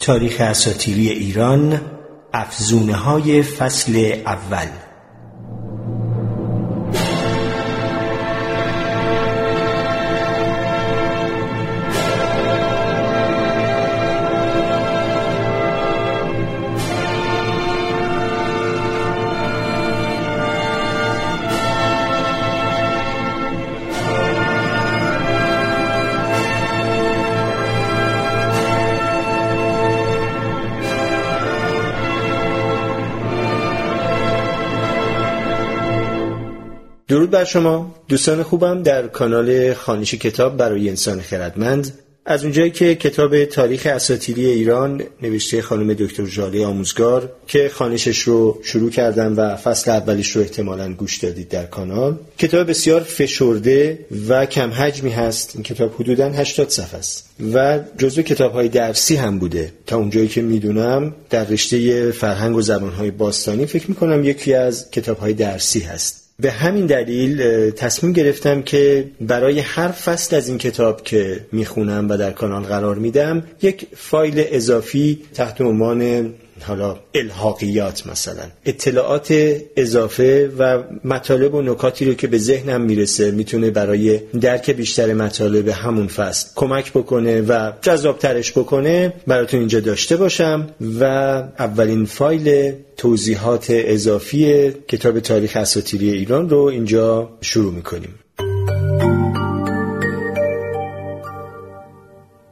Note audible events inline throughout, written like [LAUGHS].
تاریخ اساطیری ایران افزونه های فصل اول. بر شما. دوستان خوبم در کانال خانش کتاب برای انسان خردمند. از اونجایی که کتاب تاریخ اساطیری ایران نوشته خانم دکتر جالی آموزگار که خانشش رو شروع کردم و فصل اولیش رو احتمالا گوش دادید در کانال. کتاب بسیار فشرده و کم حجمی هست. این کتاب حدودا 80 صفحه است. و جزو کتاب های درسی هم بوده. تا اونجایی که می‌دونم در رشته فرهنگ و زبان های باستانی فکر می‌کنم یکی از کتاب های درسی هست. به همین دلیل تصمیم گرفتم که برای هر فصل از این کتاب که می‌خونم و در کانال قرار میدم یک فایل اضافی تحت عنوان حالا الحاقیات مثلا. اطلاعات اضافه و مطالب و نکاتی رو که به ذهنم می‌رسه می‌تونه برای درک بیشتر مطالب همون فصل کمک بکنه و جذابترش بکنه براتون اینجا داشته باشم و اولین فایل توضیحات اضافی کتاب تاریخ اساطیری ایران رو اینجا شروع می‌کنیم.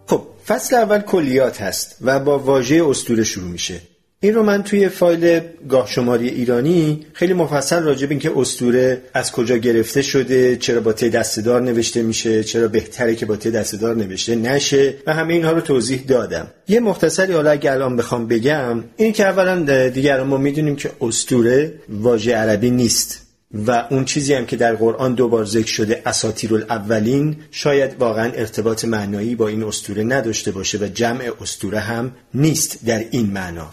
خب فصل اول کلیات هست و با واژه استوره شروع میشه. این رو من توی فایل گاه شماری ایرانی خیلی مفصل راجع به اینکه استوره از کجا گرفته شده چرا با ته دستدار نوشته میشه چرا بهتره که با ته دستدار نوشته نشه و همه اینها رو توضیح دادم. یه مختصری حالا اگر الان بخوام بگم این که اولا دیگر ما می‌دونیم که استوره واژه عربی نیست و اون چیزی هم که در قرآن دوبار ذکر شده اساطیر الاولین شاید واقعا ارتباط معنایی با این استوره نداشته باشه و جمع استوره هم نیست در این معنا.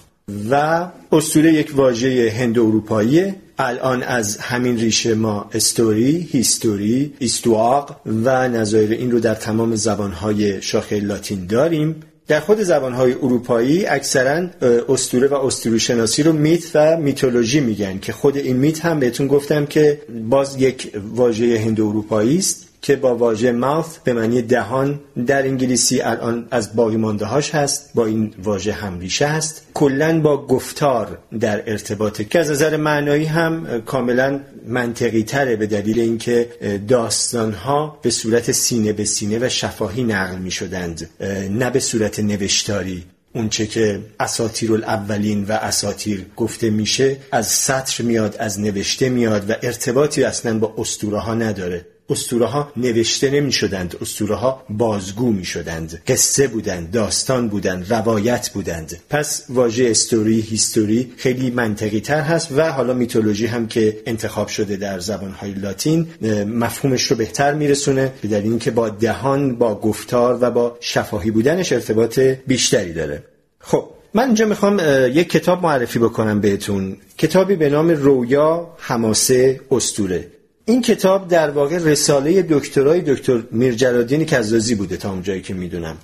و اسطوره یک واژه هند اروپایی الان از همین ریشه ما استوری، هیستوری، ایستواق و نظایر این رو در تمام زبانهای شاخه لاتین داریم. در خود زبانهای اروپایی اکثرا استوره و استوری شناسی رو میت و میتولوژی میگن که خود این میت هم بهتون گفتم که باز یک واژه هند اروپایی است. که با واژه mouth به معنی دهان در انگلیسی الان از باقی مانده هاش هست با این واژه هم ریشه هست. کلا با گفتار در ارتباطه که از نظر معنایی هم کاملا منطقی تره به دلیل اینکه داستان ها به صورت سینه به سینه و شفاهی نقل می شدند نه به صورت نوشتاری. اونچه که اساتیر الاولین و اساتیر گفته میشه از سطر میاد از نوشته میاد و ارتباطی اصلا با استوره ها نداره. اسطوره ها نوشته نمی شدند اسطوره ها بازگو می شدند قصه بودند داستان بودند روایت بودند. پس واژه استوری هیستوری خیلی منطقی تر هست و حالا میتولوژی هم که انتخاب شده در زبان های لاتین مفهومش رو بهتر میرسونه به دلیل اینکه با دهان با گفتار و با شفاهی بودنش ارتباط بیشتری داره. خب من اینجا می‌خوام یک کتاب معرفی بکنم بهتون. کتابی به نام رویا حماسه استوره. این کتاب در واقع رساله دکترای دکتر میرجلالدین کزازی بوده تا اونجایی که می‌دونم.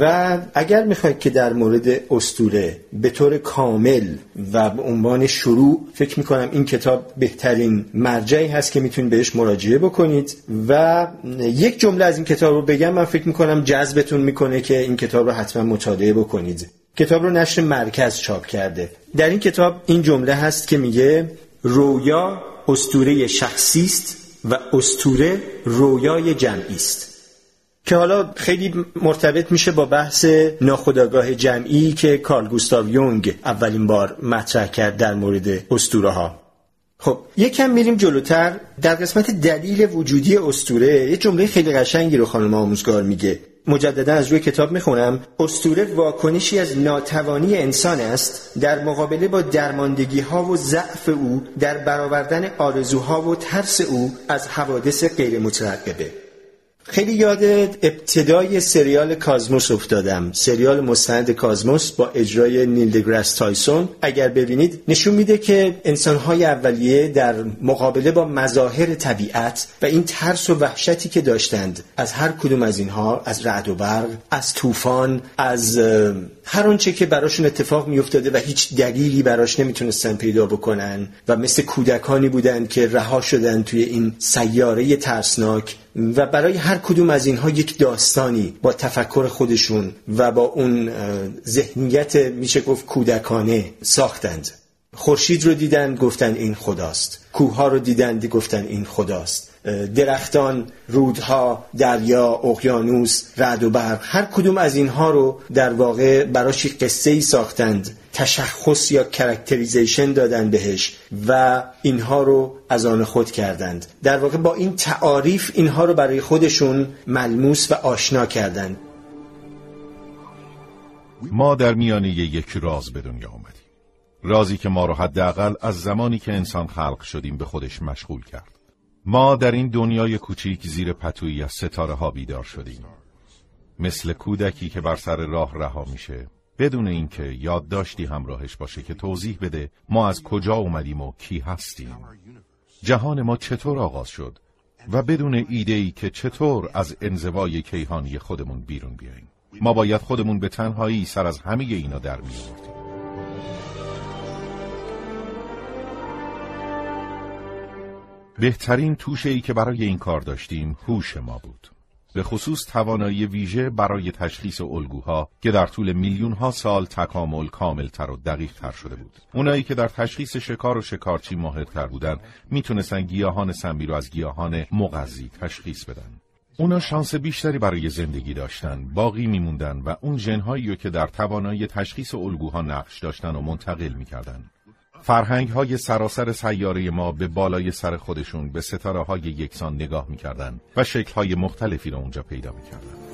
و اگر می‌خواید که در مورد استوره به طور کامل و به عنوان شروع فکر می‌کنم این کتاب بهترین مرجعی هست که می‌تونید بهش مراجعه بکنید. و یک جمله از این کتاب رو بگم من فکر می‌کنم جذبتون می‌کنه که این کتاب رو حتما مطالعه بکنید. کتاب رو نشر مرکز چاپ کرده. در این کتاب این جمله هست که میگه رویا استوره شخصی است و استوره رویای جمعی است. که حالا خیلی مرتبط میشه با بحث ناخودآگاه جمعی که کارل گوستاو یونگ اولین بار مطرح کرد در مورد استوره ها خب یکم میریم جلوتر. در قسمت دلیل وجودی استوره یه جمله خیلی قشنگی رو خانم آموزگار میگه. مجددا از روی کتاب می‌خونم استوره واکنشی از ناتوانی انسان است در مقابله با درماندگی ها و ضعف او در برآوردن آرزوها و ترس او از حوادث غیر مترقبه خیلی یاد ابتدای سریال کازموس افتادم. سریال مستند کازموس با اجرای نیل دگرس تایسون. اگر ببینید نشون میده که انسانهای اولیه در مقابله با مظاهر طبیعت و این ترس و وحشتی که داشتند از هر کدوم از اینها از رعد و برق از طوفان از هر آنچه که براشون اتفاق میافتاده و هیچ دلیلی براش نمی‌تونستن پیدا بکنن و مثل کودکانی بودند که رها شدن توی این سیاره ترسناک و برای هر کدوم از اینها یک داستانی با تفکر خودشون و با اون ذهنیت میشه گفت کودکانه ساختند. خورشید رو دیدن گفتن این خداست. کوه ها رو دیدن گفتن این خداست. درختان، رودها، دریا، اقیانوس، رعد و برق هر کدوم از اینها رو در واقع براش قصه ای ساختند تشخص یا characterization دادن بهش و اینها رو از آن خود کردند. در واقع با این تعاریف اینها رو برای خودشون ملموس و آشنا کردند. ما در میانه یک راز به دنیا آمدیم. رازی که ما رو حداقل از زمانی که انسان خلق شدیم به خودش مشغول کرد. ما در این دنیای کوچیک زیر پتویی از ستاره ها بیدار شدیم. مثل کودکی که بر سر راه رها میشه. بدون اینکه یادداشتی همراهش باشه که توضیح بده ما از کجا اومدیم و کی هستیم. جهان ما چطور آغاز شد؟ و بدون ایده ای که چطور از انزوای کیهانی خودمون بیرون بیاییم. ما باید خودمون به تنهایی سر از همه اینا در میآوردیم بهترین توشه ای که برای این کار داشتیم هوش ما بود. به خصوص توانایی ویژه برای تشخیص الگوها که در طول میلیون ها سال تکامل کاملتر و دقیق تر شده بود. اونایی که در تشخیص شکار و شکارچی تر بودن می‌تونستن گیاهان سمی رو از گیاهان مغذی تشخیص بدن. اونا شانس بیشتری برای زندگی داشتن، باقی میموندن و اون جنهایی رو که در توانایی تشخیص الگوها نقش داشتن و منتقل می‌کردن. فرهنگ های سراسر سیاره ما به بالای سر خودشون به ستاره های یکسان نگاه می‌کردن و شکل های مختلفی را اونجا پیدا می‌کردن.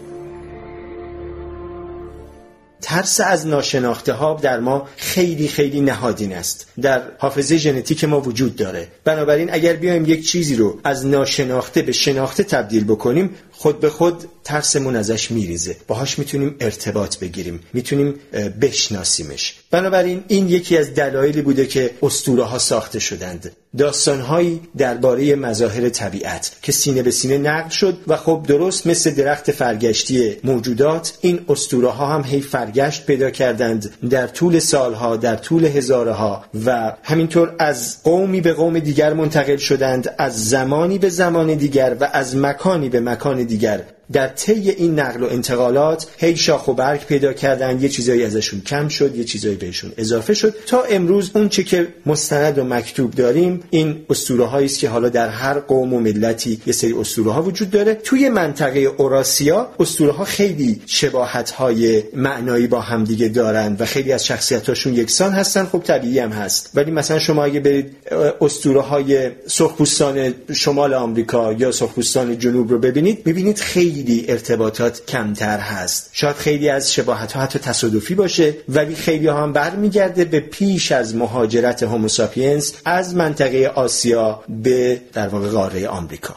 ترس از ناشناخته ها در ما خیلی خیلی نهادین است در حافظه ژنتیک ما وجود داره بنابراین اگر بیایم یک چیزی رو از ناشناخته به شناخته تبدیل بکنیم خود به خود ترسمون ازش میریزه. باهاش می‌تونیم ارتباط بگیریم. می‌تونیم بشناسیمش. بنابراین این یکی از دلایلی بوده که اسطوره ها ساخته شدند. داستانهایی درباره مظاهر طبیعت که سینه به سینه نقل شد و خب درست مثل درخت فرگشتی موجودات این اسطوره ها هم هی فرگشت پیدا کردند در طول سالها در طول هزاره ها و همینطور از قومی به قوم دیگر منتقل شدند از زمانی به زمان دیگر و از مکانی به مکان دیگر. در طی این نقل و انتقالات هی شاخ و برگ پیدا کردن یه چیزایی ازشون کم شد یه چیزایی بهشون اضافه شد. تا امروز اون چه که مستند و مکتوب داریم این اسطوره است که حالا در هر قوم و ملتی یه سری اسطوره ها وجود داره. توی منطقه اوراسیا اسطوره ها خیلی شباهت های معنایی با همدیگه دارند و خیلی از شخصیت هاشون یکسان هستن. خب طبیعی هم هست. ولی مثلا شما اگه برید اسطوره های سرخپوستان شمال آمریکا یا سرخپوستان جنوب رو ببینید می‌بینید خیلی خیلی ارتباطات کمتر هست. شاید خیلی از شباهت ها حتی تصادفی باشه ولی خیلی ها هم برمیگرده به پیش از مهاجرت هوموساپینس از منطقه آسیا به در واقع قاره آمریکا.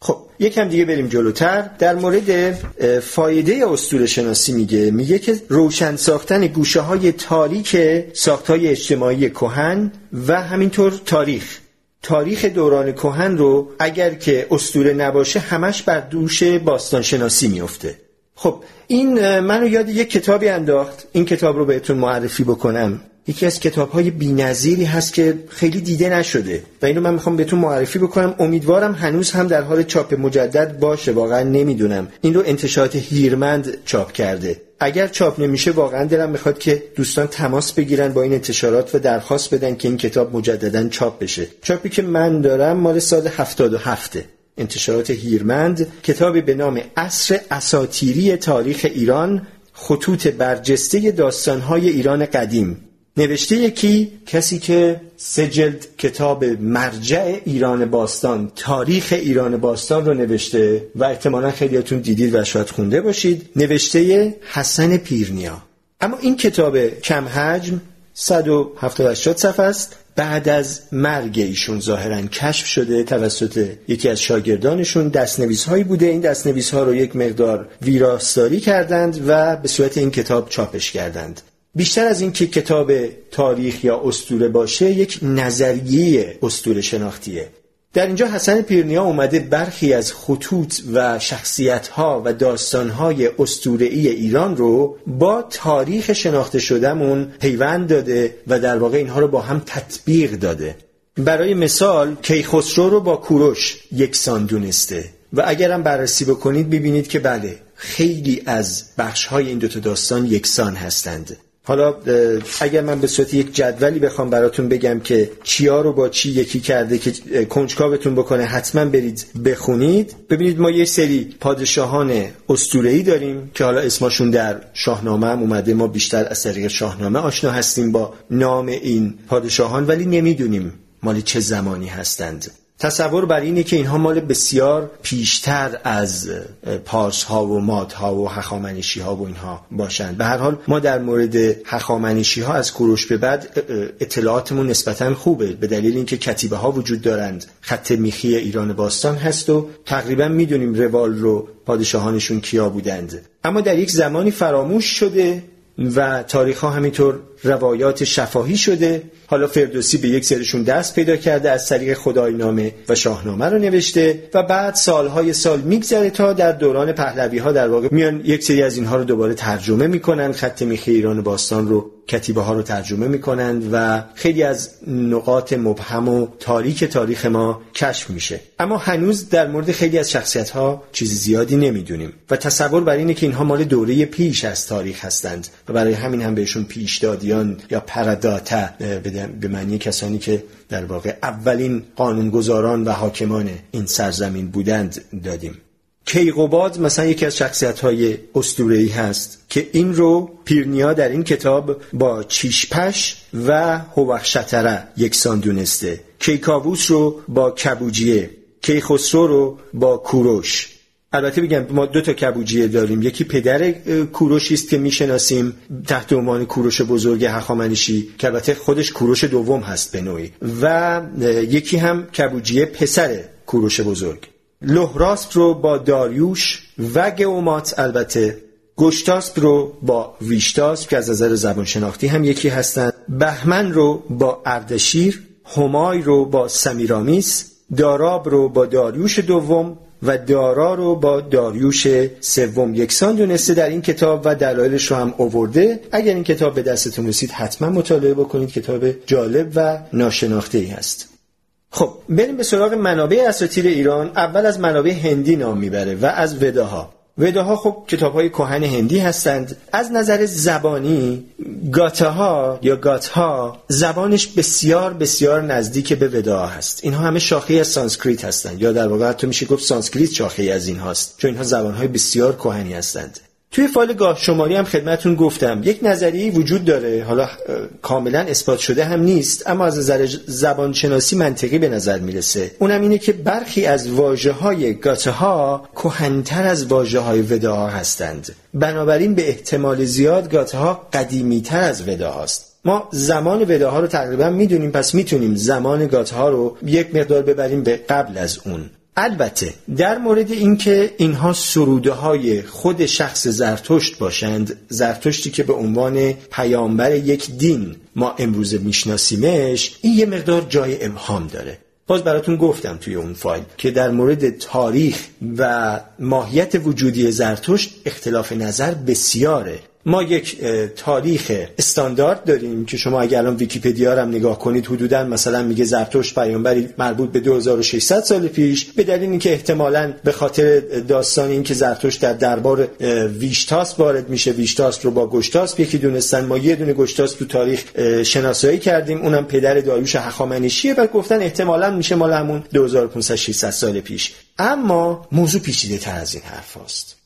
خب یکم دیگه بریم جلوتر. در مورد فایده اسطوره شناسی میگه. میگه که روشن ساختن گوشه های تاریک ساخت های اجتماعی کهن و همینطور تاریخ. تاریخ دوران کهن رو اگر که استوره نباشه همش بر دوش باستانشناسی میفته خب این منو یاد یک کتابی انداخت. این کتاب رو بهتون معرفی بکنم. یکی از کتاب های بی هست که خیلی دیده نشده و اینو من می‌خوام بهتون معرفی بکنم. امیدوارم هنوز هم در حال چاپ مجدد باشه. واقعا نمی‌دونم. این رو انتشارات هیرمند چاپ کرده. اگر چاپ نمیشه واقعا دلم می‌خواد که دوستان تماس بگیرن با این انتشارات و درخواست بدن که این کتاب مجددا چاپ بشه. چاپی که من دارم مال سال 77 انتشارات هیرمند. کتابی به نام اصر اساتیری تاریخ ایران خطوط برجسته داستانهای ایران قدیم. نوشته یکی کسی که سجلد کتاب مرجع ایران باستان تاریخ ایران باستان رو نوشته و احتمالا خیلیاتون دیدید و شاید خونده باشید نوشته حسن پیرنیا. اما این کتاب کم حجم 178 صفحه است. بعد از مرگ ایشون ظاهرا کشف شده توسط یکی از شاگردانشون. دستنویس هایی بوده. این دستنویس ها رو یک مقدار ویراستاری کردند و به صورت این کتاب چاپش کردند. بیشتر از اینکه کتاب تاریخ یا استوره باشه یک نظریه استوره شناختیه. در اینجا حسن پیرنیا اومده برخی از خطوط و شخصیتها و داستانهای استورعی ایران رو با تاریخ شناخته شدهمون پیوند داده و در واقع اینها رو با هم تطبیق داده. برای مثال کیخسرو رو با کوروش یکسان دونسته. و اگرم بررسی بکنید ببینید که بله خیلی از بخش های این دوتا داستان یکسان هستند. حالا اگر من به صورت یک جدولی بخوام براتون بگم که چیا رو با چی یکی کرده که کنجکاوتون بکنه حتما برید بخونید. ببینید ما یه سری پادشاهان استورهی داریم که حالا اسمشون در شاهنامه هم اومده. ما بیشتر از طریق شاهنامه آشنا هستیم با نام این پادشاهان ولی نمی‌دونیم مال چه زمانی هستند. تصور بر اینه که اینها مال بسیار پیشتر از پارس ها و ماد ها و هخامنشی ها و اینها باشند. به هر حال ما در مورد هخامنشی ها از کوروش به بعد اطلاعاتمون نسبتا خوبه. به دلیل اینکه کتیبه ها وجود دارند. خط میخی ایران باستان هست و تقریبا می‌دونیم روال رو پادشاهانشون کیا بودند. اما در یک زمانی فراموش شده و تاریخ ها همینطور روایات شفاهی شده. حالا فردوسی به یک سرشون دست پیدا کرده از طریق خدای نامه و شاهنامه رو نوشته و بعد سالهای سال میگذره تا در دوران پهلوی ها در واقع میان یک سری از اینها رو دوباره ترجمه می‌کنن خط میخی ایران باستان رو کتیبه ها رو ترجمه می‌کنند و خیلی از نقاط مبهم و تاریک تاریخ ما کشف میشه. اما هنوز در مورد خیلی از شخصیت ها چیز زیادی نمی‌دونیم و تصور بر اینه که اینها مال دوره پیش از تاریخ هستند و برای همین هم بهشون یا پرداتا به معنی کسانی که در واقع اولین قانونگذاران و حاکمان این سرزمین بودند دادیم. کیقوباد مثلا یکی از شخصیت های استورهی هست که این رو پیرنیا در این کتاب با چیشپش و هوخشتره یکسان دونسته. کیکاووس رو با کبوجیه کیخسرو رو با کوروش. البته بگم ما دو تا کبوجیه داریم. یکی پدر کوروشی است که می‌شناسیم تحت عنوان کوروش بزرگ هخامنشی که البته خودش کوروش دوم هست به نوعی. و یکی هم کبوجیه پسر کوروش بزرگ. لهراسپ رو با داریوش و گومات البته گشتاسپ رو با ویشتاسپ که از نظر زبان شناختی هم یکی هستند بهمن رو با اردشیر همای رو با سمیرامیس داراب رو با داریوش دوم و دارا رو با داریوش سوم. یکسان دونسته در این کتاب و دلایلش رو هم اوورده. اگر این کتاب به دستتون رسید حتما مطالعه بکنید. کتاب جالب و ناشناخته ای هست. خب بریم به سراغ منابع اساطیر ایران. اول از منابع هندی نام می‌بره و از وداها. وداها خب کتاب های کهن هندی هستند. از نظر زبانی گاته ها یا گات ها زبانش بسیار بسیار نزدیک به ودا هست. اینها همه شاخه از سانسکریت هستند. یا در واقع حتی میشه گفت سانسکریت شاخه از این هاست. چون اینها زبان های بسیار کهنی هستند. توی فایل گاه شماری هم خدمتون گفتم. یک نظریه وجود داره. حالا کاملا اثبات شده هم نیست اما از نظر زبانشناسی منطقی به نظر می‌رسه. اونم اینه که برخی از واژه های گاته ها کهنتر از واژه های وداها هستند. بنابراین به احتمال زیاد گاته ها قدیمی تر از ودا هاست ما زمان وداها رو تقریبا می‌دونیم پس می‌تونیم زمان گاته ها رو یک مقدار ببریم به قبل از اون. البته در مورد اینکه اینها سروده های خود شخص زرتشت باشند زرتشتی که به عنوان پیامبر یک دین ما امروز میشناسیمش این یه مقدار جای ابهام داره. باز براتون گفتم توی اون فایل که در مورد تاریخ و ماهیت وجودی زرتشت اختلاف نظر بسیاره. ما یک تاریخ استاندارد داریم که شما اگر الان ویکیپدیا هم نگاه کنید حدودا مثلا میگه زرتشت پیامبری مربوط به 2600 سال پیش به دلیل اینکه احتمالا به خاطر داستان اینکه زرتشت در دربار ویشتاس وارد میشه ویشتاس رو با گشتاس یکی دونستن ما یه دونه گشتاس تو تاریخ شناسایی کردیم اونم پدر داریوش هخامنشیه و گفتن احتمالا میشه مال همون 2500 سال پیش اما موضوع پیچیده تر از این حرف.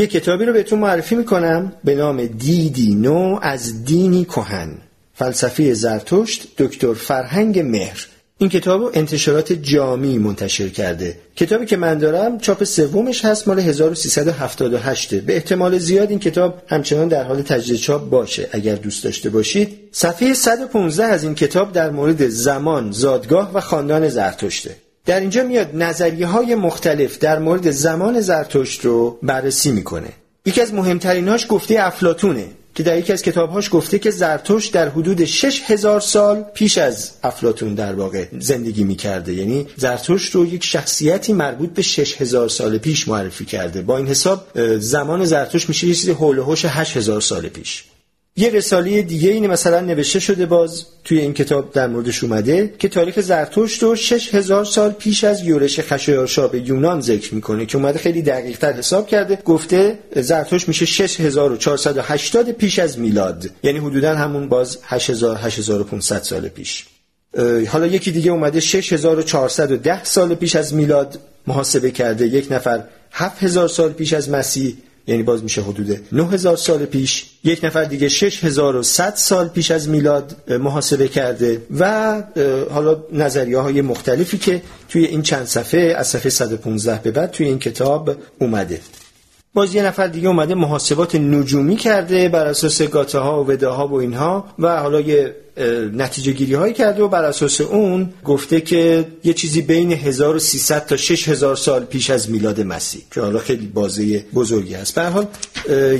یه کتابی رو بهتون معرفی می‌کنم به نام دیدی نو از دینی کهن. فلسفه زرتشت دکتر فرهنگ مهر. این کتاب رو انتشارات جامی منتشر کرده. کتابی که من دارم چاپ سومش هست مال 1378 به احتمال زیاد این کتاب همچنان در حال تجدید چاپ باشه اگر دوست داشته باشید. صفحه 115 از این کتاب در مورد زمان زادگاه و خاندان زرتشته. در اینجا میاد نظریه های مختلف در مورد زمان زرتشت رو بررسی می‌کنه. یکی از مهمتریناش گفته افلاتونه که در یکی از کتابهاش گفته که زرتوش در حدود 6000 سال پیش از افلاتون در واقع زندگی می‌کرده. یعنی زرتوش رو یک شخصیتی مربوط به 6000 سال پیش معرفی کرده. با این حساب زمان زرتوش میشه یه چیزی حول و حوش 8000 سال پیش. یه رساله دیگه اینه مثلا نوشته شده باز توی این کتاب در موردش اومده که تاریخ زرتشت رو 6000 سال پیش از یورش خشایارشا به یونان ذکر می‌کنه که اومده خیلی دقیق تر حساب کرده. گفته زرتشت میشه 6480 پیش از میلاد. یعنی حدودا همون باز 8000 8500 سال پیش. حالا یکی دیگه اومده 6410 سال پیش از میلاد محاسبه کرده. یک نفر 7000 سال پیش از مسیح یعنی باز میشه حدود 9000 سال پیش. یک نفر دیگه 6100 سال پیش از میلاد محاسبه کرده و حالا نظریه های مختلفی که توی این چند صفحه از صفحه 115 به بعد توی این کتاب اومده. باز یه نفر دیگه اومده محاسبات نجومی کرده بر اساس گاته ها و وده ها و اینها و حالا یه نتیجه گیری هایی کرده و بر اساس اون گفته که یه چیزی بین 1300 تا 6000 سال پیش از میلاد مسیح که حالا خیلی بازه بزرگی هست. به حال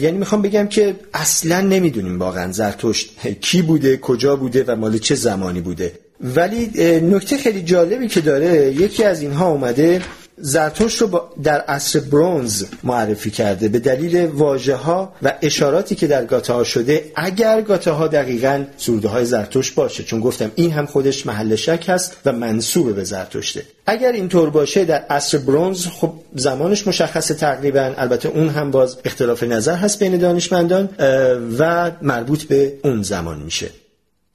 یعنی می‌خوام بگم که اصلا نمی‌دونیم واقعا زرتشت کی بوده کجا بوده و مال چه زمانی بوده. ولی نکته خیلی جالبی که داره یکی از اینها اومده زرتوش رو در عصر برونز معرفی کرده. به دلیل واجه ها و اشاراتی که در گاته ها شده اگر گاته ها دقیقا سروده های زرتوش باشه چون گفتم این هم خودش محل شک هست و منصوب به زرتشته. اگر اینطور باشه در عصر برونز خب زمانش مشخصه تقریبا البته اون هم باز اختلاف نظر هست بین دانشمندان و مربوط به اون زمان میشه.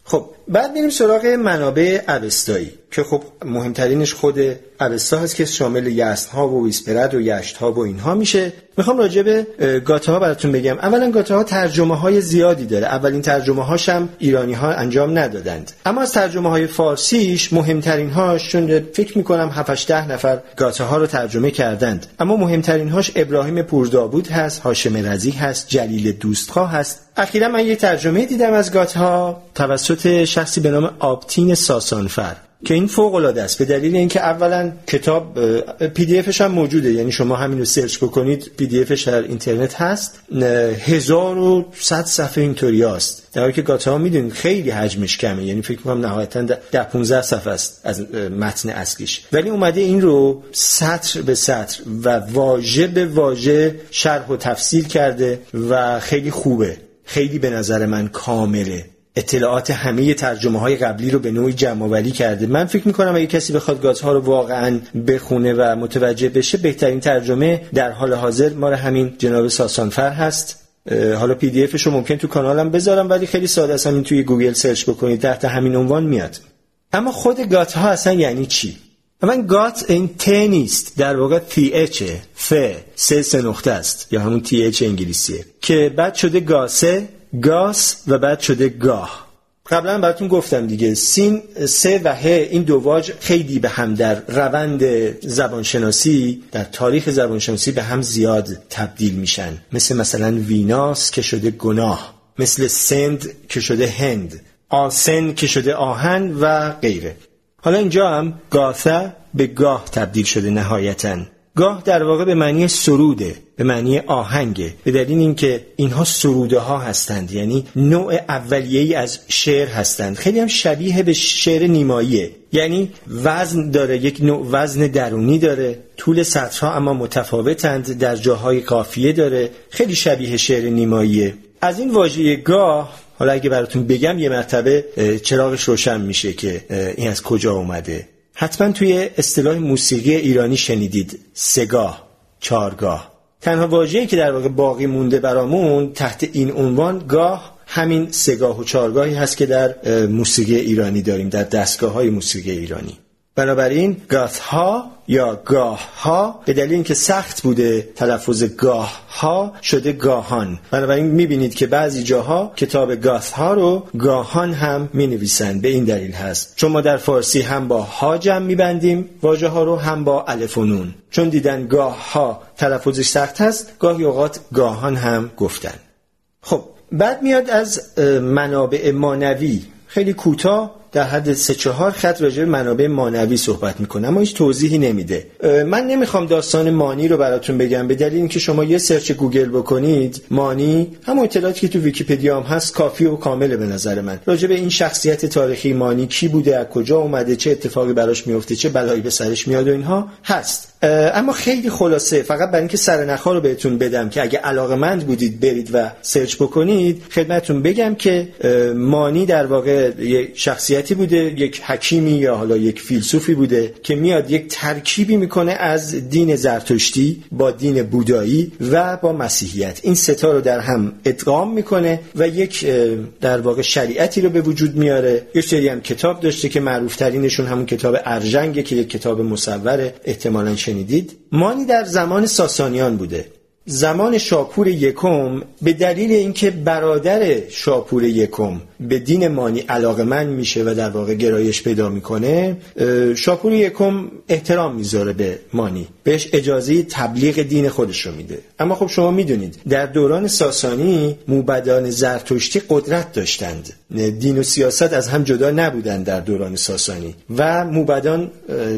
خب بعد میریم سراغ منابع اوستایی که خب مهمترینش خود اوستا هست که شامل یست ها و ویسپرد و یشت ها و اینها میشه. می‌خوام راجع به گاته ها براتون بگم. اولا گاته ها ترجمه های زیادی داره. اولین ترجمه هاش هم ایرانی ها انجام ندادند. اما از ترجمه های فارسیش مهمترین هاش چون فکر می‌کنم 7 ده نفر گاته ها رو ترجمه کردند. اما مهمترین هاش ابراهیم پوردابود هست هاشم رزی هست جلیل دوستخواه هست. اخیرا من یه ترجمه دیدم از گاته ها توسط شخصی به نام آبتین ساسانفر که این فوق العاده است. به دلیل اینکه اولا کتاب PDF ش هم موجوده. یعنی شما همین رو search بکنید PDF ش در اینترنت هست. 1100 صفحه اینطوری است در حالی که گاتا ها می‌دونید خیلی حجمش کمه. یعنی فکر می‌کنم نهایتا در 15 صفحه است از متن اصلیش. ولی اومده این رو سطر به سطر و واژه به واژه شرح و تفسیر کرده و خیلی خوبه. خیلی به نظر من کامله. اطلاعات همه ترجمه های قبلی رو به نوعی جمع کرده. من فکر می‌کنم اگه کسی بخواد گات ها رو واقعا بخونه و متوجه بشه بهترین ترجمه در حال حاضر ما همین جناب ساسانفر هست. حالا PDF ش رو ممکن تو کانالم بذارم ولی خیلی ساده است همین توی گوگل search بکنید تحت همین عنوان میاد. اما خود گات ها اصلا یعنی چی؟ من گات این ت نیست در واقع TH ه ث سه سه نقطه است یا همون TH انگلیسیه که بعد شده گاسه گاس و بعد شده گاه. قبلا براتون گفتم دیگه. سین سه و ه این دو واژ خیلی به هم در روند زبانشناسی در تاریخ زبانشناسی به هم زیاد تبدیل میشن. مثل مثلا ویناس که شده گناه مثل سند که شده هند آسن که شده آهن و غیره. حالا اینجا هم گاثه به گاه تبدیل شده نهایتا. گاه در واقع به معنی سروده به معنی آهنگه. به دلیل اینکه اینها سروده ها هستند یعنی نوع اولیه ای از شعر هستند. خیلی هم شبیه به شعر نیماییه. یعنی وزن داره یک نوع وزن درونی داره طول سطرها اما متفاوتند در جاهای قافیه داره. خیلی شبیه شعر نیماییه. از این واژه گاه حالا اگه براتون بگم یه مرتبه چراغش روشن میشه که این از کجا اومده. حتما توی اصطلاح موسیقی ایرانی شنیدید. سگاه چارگاه. تنها واژه‌ای که در واقع باقی مونده برامون تحت این عنوان گاه همین سگاه و چارگاهی هست که در موسیقی ایرانی داریم در دستگاه های موسیقی ایرانی. بنابراین گاث ها یا گاه ها به دلیل اینکه سخت بوده تلفظ گاه ها شده گاهان. بنابراین می‌بینید که بعضی جاها کتاب گاث ها رو گاهان هم می نویسند به این دلیل هست. چون ما در فارسی هم با ها جمع میبندیم واژه ها رو هم با الف و نون. چون دیدن گاه ها تلفظش سخت هست گاهی اوقات گاهان هم گفتن. خب بعد میاد از منابع مانوی خیلی کوتاه در حد سه چهار خط راجع به منابع مانوی صحبت می‌کنه اما هیچ توضیحی نمیده. من نمی‌خوام داستان مانی رو براتون بگم به دلیل اینکه شما یه search گوگل بکنید مانی همون اطلاعاتی که تو ویکیپدیا هم هست کافی و کامله به نظر من. راجع به این شخصیت تاریخی مانی کی بوده از کجا اومده چه اتفاقی براش میفته چه بلایی به سرش میاد و اینها هست. اما خیلی خلاصه فقط برای اینکه سرنخا رو بهتون بدم که اگه علاقه مند بودید برید و search بکنید خدمتتون بگم که مانی در واقع یک شخصیتی بوده یک حکیمی یا حالا یک فیلسوفی بوده که میاد یک ترکیبی می‌کنه از دین زرتشتی با دین بودایی و با مسیحیت. این ستا رو در هم ادغام می‌کنه و یک در واقع شریعتی رو به وجود میاره. یه سری هم کتاب داشته که معروف ترینشون همون کتاب ارژنگه که یک کتاب مصور احتمالا شنیدید. مانی در زمان ساسانیان بوده. زمان شاپور یکم به دلیل اینکه برادر شاپور یکم به دین مانی علاقه من میشه و در واقع گرایش پیدا می‌کنه شاپور یکم احترام می‌ذاره به مانی. بهش اجازه تبلیغ دین خودش رو میده. اما خب شما می‌دونید در دوران ساسانی موبدان زرتشتی قدرت داشتند. دین و سیاست از هم جدا نبودند در دوران ساسانی و موبدان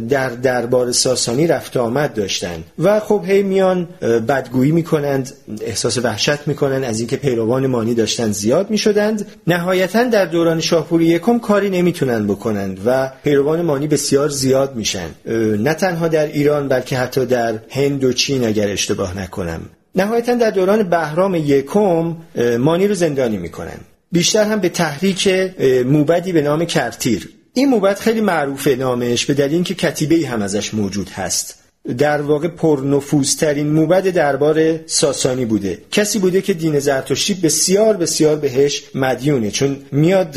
در دربار ساسانی رفت آمد داشتند. و خب هی میان بدگویی می‌کنند احساس وحشت می‌کنند از اینکه پیروان مانی داشتند زیاد می‌شدند. نهایتا در دوران شاهپور یکم کاری نمی‌تونن بکنند و پیروان مانی بسیار زیاد میشن. نه تنها در ایران بلکه حتی در هند و چین اگر اشتباه نکنم. نهایتا در دوران بهرام یکم مانی رو زندانی می‌کنن. بیشتر هم به تحریک موبدی به نام کرتیر. این موبد خیلی معروفه نامش به دلیل اینکه کتیبه ای هم ازش موجود هست. در واقع پرنفوذترین موبد دربار ساسانی بوده. کسی بوده که دین زرتشتی بسیار بسیار بهش مدیونه چون میاد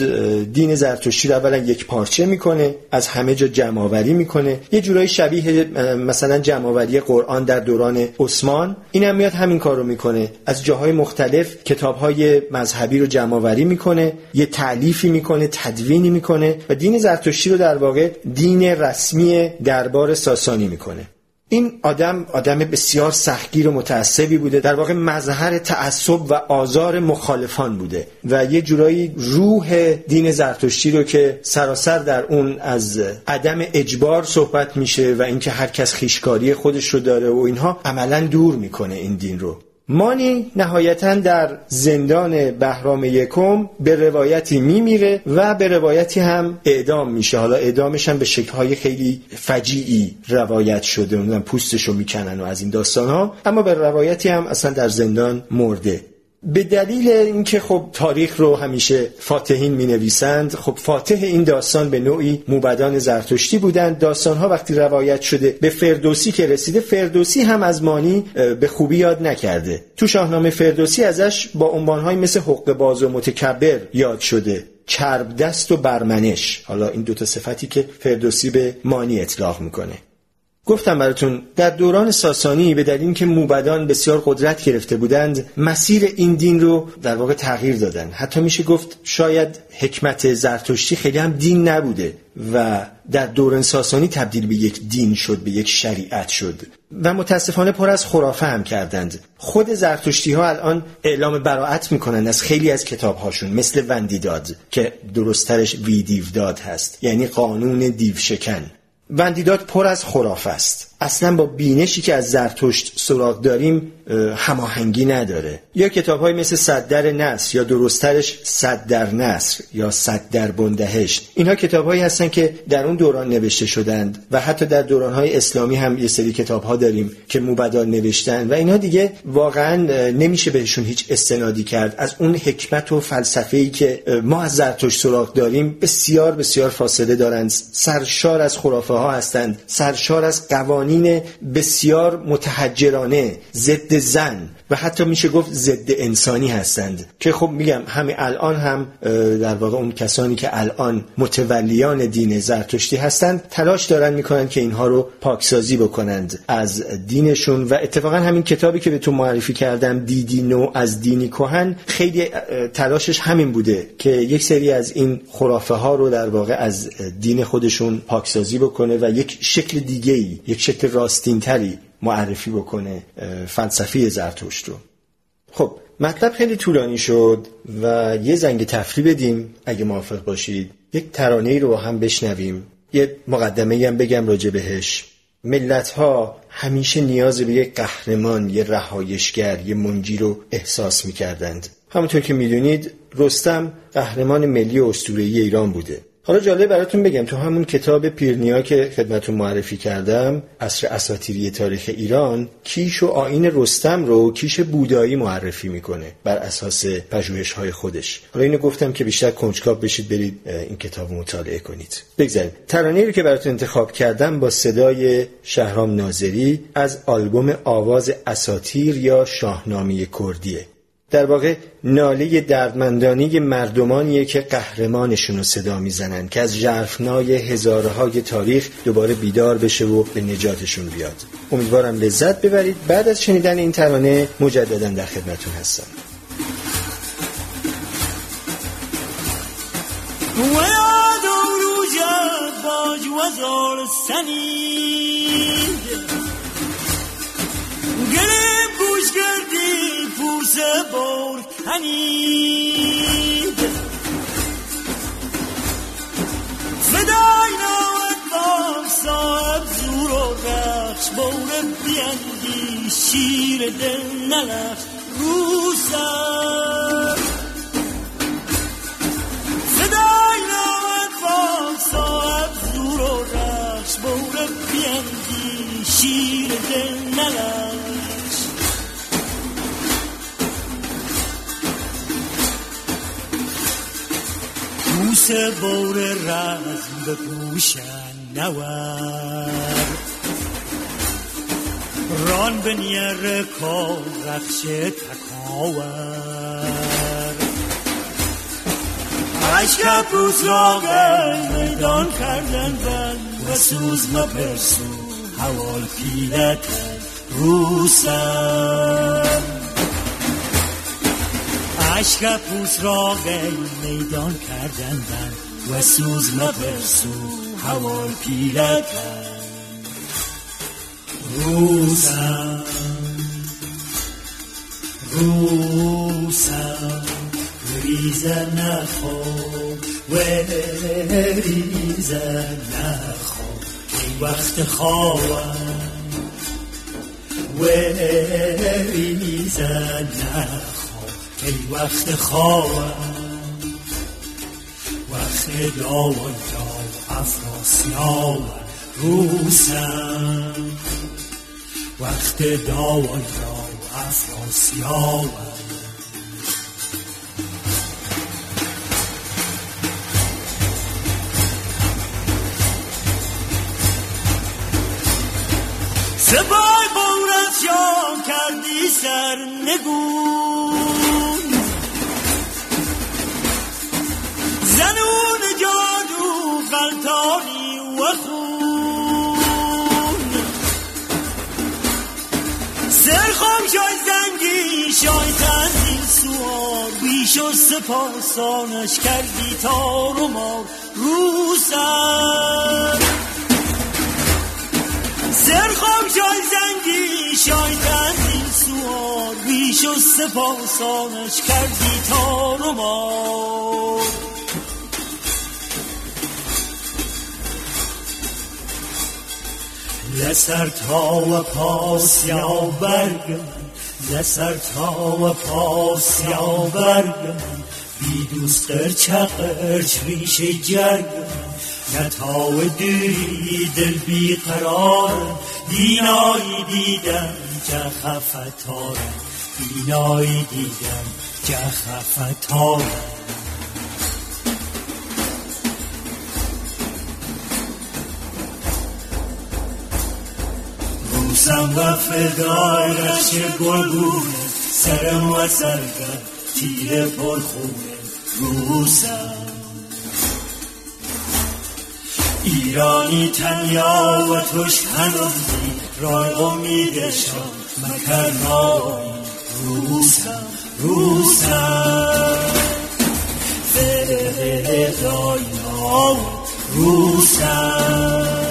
دین زرتشتی رو اولا یک پارچه می‌کنه از همه جا جمعآوری می‌کنه. یه جورایی شبیه مثلا جمعآوری قرآن در دوران عثمان. اینم میاد همین کار رو می‌کنه. از جاهای مختلف کتابهای مذهبی رو جمعآوری می‌کنه یه تعلیفی می‌کنه تدوینی می‌کنه و دین زرتشتی رو در واقع دین رسمی دربار ساسانی می‌کنه. این آدم آدم بسیار سختگیر و متعصبی بوده. در واقع مظهر تعصب و آزار مخالفان بوده و یه جورایی روح دین زرتشتی رو که سراسر در اون از عدم اجبار صحبت میشه و اینکه هر کس خیشکاری خودش رو داره و اینها عملا دور می‌کنه این دین رو. مانی نهایتا در زندان بهرام یکم به روایتی میمیره و به روایتی هم اعدام میشه. حالا اعدامش هم به شکلهای خیلی فجیعی روایت شده. اونم پوستشو می‌کنن و از این داستان ها اما به روایتی هم اصلا در زندان مرده. به دلیل اینکه خب تاریخ رو همیشه فاتحین می نویسند خب فاتح این داستان به نوعی موبدان زرتشتی بودند. داستان ها وقتی روایت شده به فردوسی که رسیده فردوسی هم از مانی به خوبی یاد نکرده. تو شاهنامه فردوسی ازش با عنوانهایی مثل حق باز و متکبر یاد شده. چرب دست و برمنش. حالا این دوتا صفتی که فردوسی به مانی اطلاق می‌کنه. گفتم براتون در دوران ساسانی به دلیل اینکه موبدان بسیار قدرت گرفته بودند مسیر این دین رو در واقع تغییر دادن. حتی میشه گفت شاید حکمت زرتشتی خیلی هم دین نبوده و در دوران ساسانی تبدیل به یک دین شد به یک شریعت شد و متاسفانه پر از خرافه هم کردند. خود زرتشتی ها الان اعلام براعت می‌کنند از خیلی از کتاب هاشون مثل وندیداد که درسترش ویدیوداد هست یعنی قانون دیو شکن وندیداد پر از خرافه است. اصلا با بینشی که از زرتشت سراغ داریم هماهنگی نداره. یا کتاب های مثل صد در نصر یا درسترش صد در نصر یا صد در بندهشت. اینها کتاب هایی هستن که در اون دوران نوشته شدند و حتی در دوران های اسلامی هم یه سری کتاب ها داریم که موبدان نوشتن و اینها دیگه واقعا نمیشه بهشون هیچ استنادی کرد. از اون حکمت و فلسفه ای که ما از زرتشت سراغ داریم بسیار بسیار فاصله دارند. سرشار از خرافه ها هستند. سرشار از قوانین بسیار متحجرانه ضد زن و حتی میشه گفت ضد انسانی هستند. که خب میگم همین الان هم در واقع اون کسانی که الان متولیان دین زرتشتی هستند تلاش دارن می‌کنن که اینها رو پاکسازی بکنند از دینشون. و اتفاقا همین کتابی که به تو معرفی کردم دیدی نو از دینی کهن خیلی تلاشش همین بوده که یک سری از این خرافه ها رو در واقع از دین خودشون پاکسازی بکنه. و یک شکل دیگه ای یک شکل راستین تری معرفی بکنه فلسفی زرتشت رو. خب مطلب خیلی طولانی شد و یه زنگ تفری بدیم اگه موافق باشید. یک ترانه ای رو هم بشنویم. یه مقدمه هم بگم راجع بهش. ملت ها همیشه نیاز به یک قهرمان یه رهایشگر یه منجی رو احساس می کردند همونطور که می‌دونید رستم قهرمان ملی و اسطوره‌ای ایران بوده. حالا جالب براتون بگم تو همون کتاب پیرنیا که خدمتون معرفی کردم اصر اساتیری تاریخ ایران کیش و آین رستم رو کیش بودایی معرفی می‌کنه بر اساس پژوهش های خودش. حالا اینو گفتم که بیشتر کنجکاو بشید برید این کتاب مطالعه کنید. بگذارید ترانه رو که براتون انتخاب کردم با صدای شهرام ناظری از آلبوم آواز اساتیر یا شاهنامه کردیه. در واقع ناله دردمندانی مردمانیه که قهرمانشون رو صدا می‌زنن که از جرفنای هزارهای تاریخ دوباره بیدار بشه و به نجاتشون بیاد. امیدوارم لذت ببرید. بعد از شنیدن این ترانه مجددا در خدمتون هستم. بار کنید فدای نامت با صاحب زور و رخش بار بیندی شیر دل نلخش. رو سر. فدای نامت با صاحب زور و رخش بار بیندی شیر دل نلخش. بوس بور رزم پوشن نور. ران به نیر کار رخش تکاور عشق را میدان کردن بند و سوز مپرسو حوال پیلت روسن عشق پوس را میدان کردن و سوز مبرسو هوای پیلتن روزم روزم ریزه نخو و ریزه نخو ای وقت خواهم و ریزه نخو ای وقت خوابم وقت داوان داو افراسیاب روسم. وقت داوان داو افراسیاب. سپای بورت شام کردی سر نگو. شای تنزیل سوار. بیش و سپاسانش کردی تار و مار رو سر سرخم شای زنگی شای تنزیل سوار. بیش و سپاسانش کردی تار و مار لسر تا و پاس یا برگ لسر تا و پاس یا برگ بی دوست قرچ قرچ ریش جرگ نتاو دوری دل بی قرار. دینایی دیدم جه خفتارم دینایی دیدم جه خفتارم بوسم و فدای رش گلگونه. سرم و سرگم تیر پرخونه. روسم ایرانی تنیا و توش هنوزی رای امیدشان مکرنایی روسم روسم فدای روسم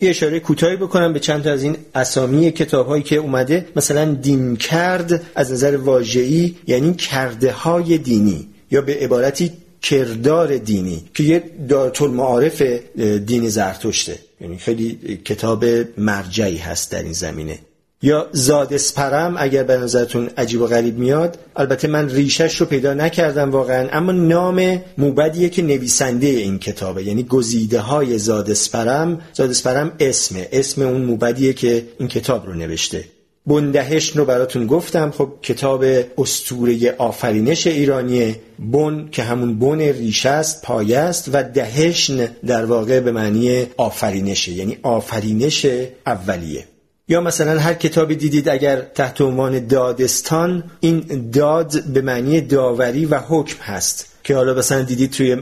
یه اشاره کوتاهی بکنم به چند تا از این اسامی کتاب هایی که اومده. مثلا دین کرد از نظر واژه‌ای یعنی کرده های دینی یا به عبارتی کردار دینی که یه دارت المعارف دین زرتشته. یعنی خیلی کتاب مرجعی هست در این زمینه. یا زادسپرم اگر به نظرتون عجیب و غریب میاد البته من ریشش رو پیدا نکردم واقعا اما نام موبدیه که نویسنده این کتابه یعنی گزیده های زادسپرم زادسپرم اسمه اسم اون موبدیه که این کتاب رو نوشته. بندهشن رو براتون گفتم خب کتاب استوره آفرینش ایرانیه بن که همون بن ریشه است پایه است و دهشن در واقع به معنی آفرینشه یعنی آفرینش اولیه. یا مثلا هر کتابی دیدید اگر تحت عنوان دادستان این داد به معنی داوری و حکم هست. که حالا مثلا دیدید توی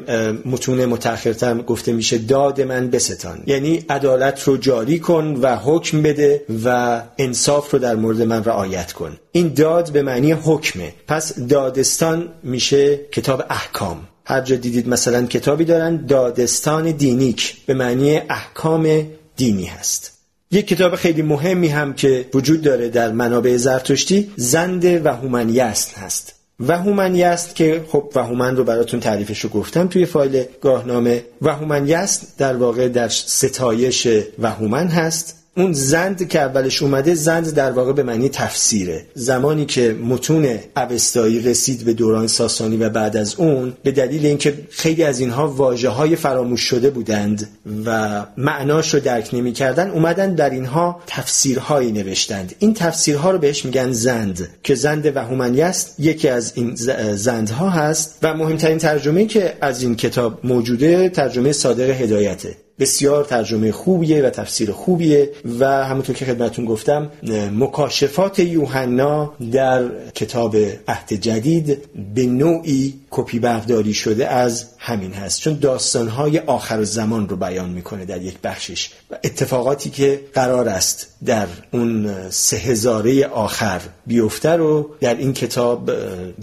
متون متأخرتر گفته میشه داد من بستان. یعنی عدالت رو جاری کن و حکم بده و انصاف رو در مورد من رعایت کن. این داد به معنی حکمه. پس دادستان میشه کتاب احکام. هر جا دیدید مثلا کتابی دارن دادستان دینیک به معنی احکام دینی هست. یک کتاب خیلی مهمی هم که وجود داره در منابع زرتشتی زند و هومنیست هست. و هومنیست که خب و هومن رو براتون تعریفش رو گفتم توی فایل گاهنامه. و هومنیست در واقع در ستایش و هومن هست. اون زند که اولش اومده زند در واقع به معنی تفسیره. زمانی که متون اوستایی رسید به دوران ساسانی و بعد از اون به دلیل اینکه خیلی از اینها واجه های فراموش شده بودند و معناش رو درک نمی کردن اومدن در اینها تفسیرهایی نوشتند. این تفسیرها رو بهش میگن زند که زند و هومنیست یکی از این زندها هست. و مهمترین ترجمه که از این کتاب موجوده ترجمه صادق هدایته. بسیار ترجمه خوبیه و تفسیر خوبیه و همونطور که خدمتون گفتم مکاشفات یوحنا در کتاب عهد جدید به نوعی کپی برداری شده از همین هست. چون داستانهای آخر زمان رو بیان می‌کنه در یک بخشش. و اتفاقاتی که قرار است در اون سه هزاره آخر بیفته رو در این کتاب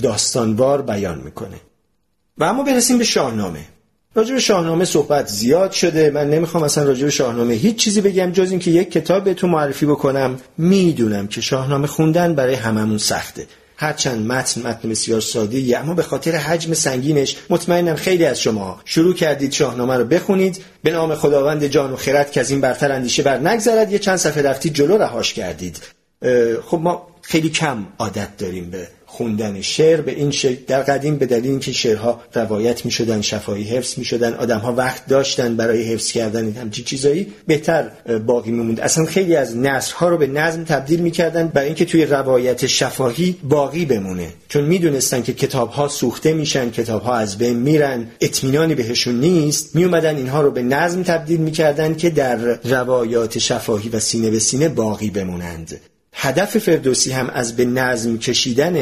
داستانوار بیان می‌کنه. و اما برسیم به شاهنامه. راجع به شاهنامه صحبت زیاد شده. من نمی‌خوام اصلا راجع به شاهنامه هیچ چیزی بگم. جز اینکه یک کتاب بهتون معرفی بکنم. می‌دونم که شاهنامه خوندن برای هممون سخته. هرچند متن متن بسیار ساده اما به خاطر حجم سنگینش مطمئنم خیلی از شما شروع کردید شاهنامه رو بخونید. به نام خداوند جان و خرد که از این برتر اندیشه بر نگذرد یه چند صفحه رفتید جلو رهاش کردید. خب ما خیلی کم عادت داریم به خوندن شعر به این شکل در قدیم به دلیل اینکه شعرها روایت می شدن شفاهی حفظ می شدن آدم ها وقت داشتن برای حفظ کردن همچین چیزایی بهتر باقی میموند. اصلا خیلی از نصرها رو به نظم تبدیل می‌کردن برای اینکه توی روایت شفاهی باقی بمونه. چون می‌دونستن که کتاب ها سوخته میشن کتاب ها از بین میرن اطمینانی بهشون نیست. میومدن اینها رو به نظم تبدیل می‌کردن که در روایات شفاهی و سینه به سینه باقی بمونند. هدف فردوسی هم از به نظم کشیدن